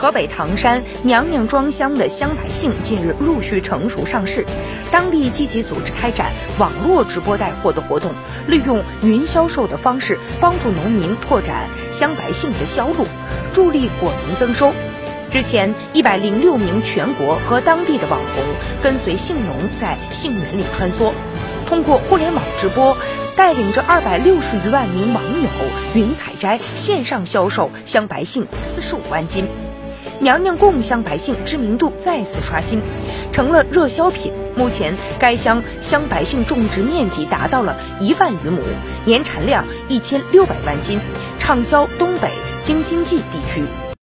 河北唐山娘娘庄乡的香白杏近日陆续成熟上市，当地积极组织开展网络直播带货的活动，利用云销售的方式帮助农民拓展香白杏的销路，助力果农增收。之前，一百零六名全国和当地的网红跟随杏农在杏园里穿梭，通过互联网直播，带领着二百六十余万名网友云采摘、线上销售香白杏四十五万斤。娘娘贡香白杏知名度再次刷新，成了热销品。目前，该乡乡百姓种植面积达到了一万余亩，年产量一千六百万斤，畅销东北京津冀地区。